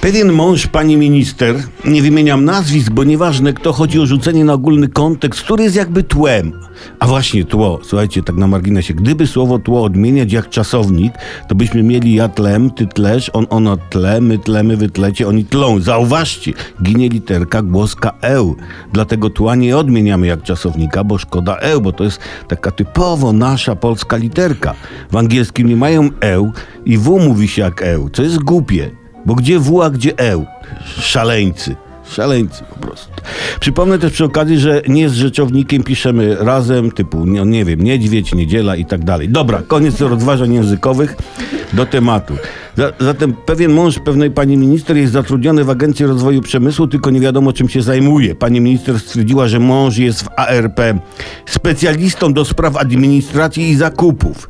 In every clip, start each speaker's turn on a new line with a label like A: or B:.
A: Pewien mąż, pani minister, nie wymieniam nazwisk, bo nieważne kto, chodzi o rzucenie na ogólny kontekst, który jest jakby tłem. A właśnie tło, słuchajcie, tak na marginesie, gdyby słowo tło odmieniać jak czasownik, to byśmy mieli ja tlem, ty tlesz, on, ona tle, my tlemy, wy tlecie, oni tlą. Zauważcie, ginie literka głoska eł. Dlatego tła nie odmieniamy jak czasownika, bo szkoda eł, bo to jest taka typowo nasza polska literka. W angielskim nie mają eł i w mówi się jak eł, co jest głupie. Bo gdzie W, a gdzie eł? Szaleńcy. Szaleńcy po prostu. Przypomnę też przy okazji, że nie z rzeczownikiem piszemy razem, typu, nie, nie wiem, niedźwiedź, niedziela i tak dalej. Dobra, koniec rozważań językowych do tematu. Za, zatem pewien mąż pewnej pani minister jest zatrudniony w Agencji Rozwoju Przemysłu, tylko nie wiadomo czym się zajmuje. Pani minister stwierdziła, że mąż jest w ARP specjalistą do spraw administracji i zakupów.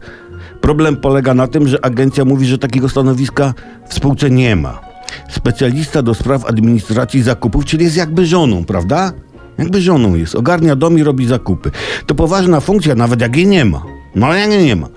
A: Problem polega na tym, że agencja mówi, że takiego stanowiska w spółce nie ma. Specjalista do spraw administracji zakupów, czyli jest jakby żoną, prawda? Jakby żoną jest. Ogarnia dom i robi zakupy. To poważna funkcja, nawet jak jej nie ma. No jak nie, nie ma.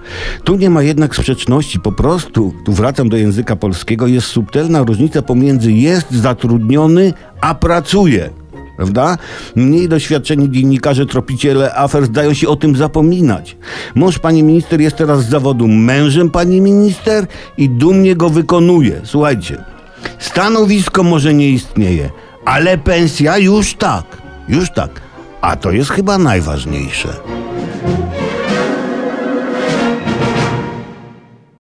A: Tu nie ma jednak sprzeczności. Po prostu, tu wracam do języka polskiego, jest subtelna różnica pomiędzy jest zatrudniony, a pracuje. Prawda? Mniej doświadczeni dziennikarze, tropiciele afer zdają się o tym zapominać. Mąż pani minister jest teraz z zawodu mężem pani minister i dumnie go wykonuje. Słuchajcie, stanowisko może nie istnieje, ale pensja już tak, już tak. A to jest chyba najważniejsze.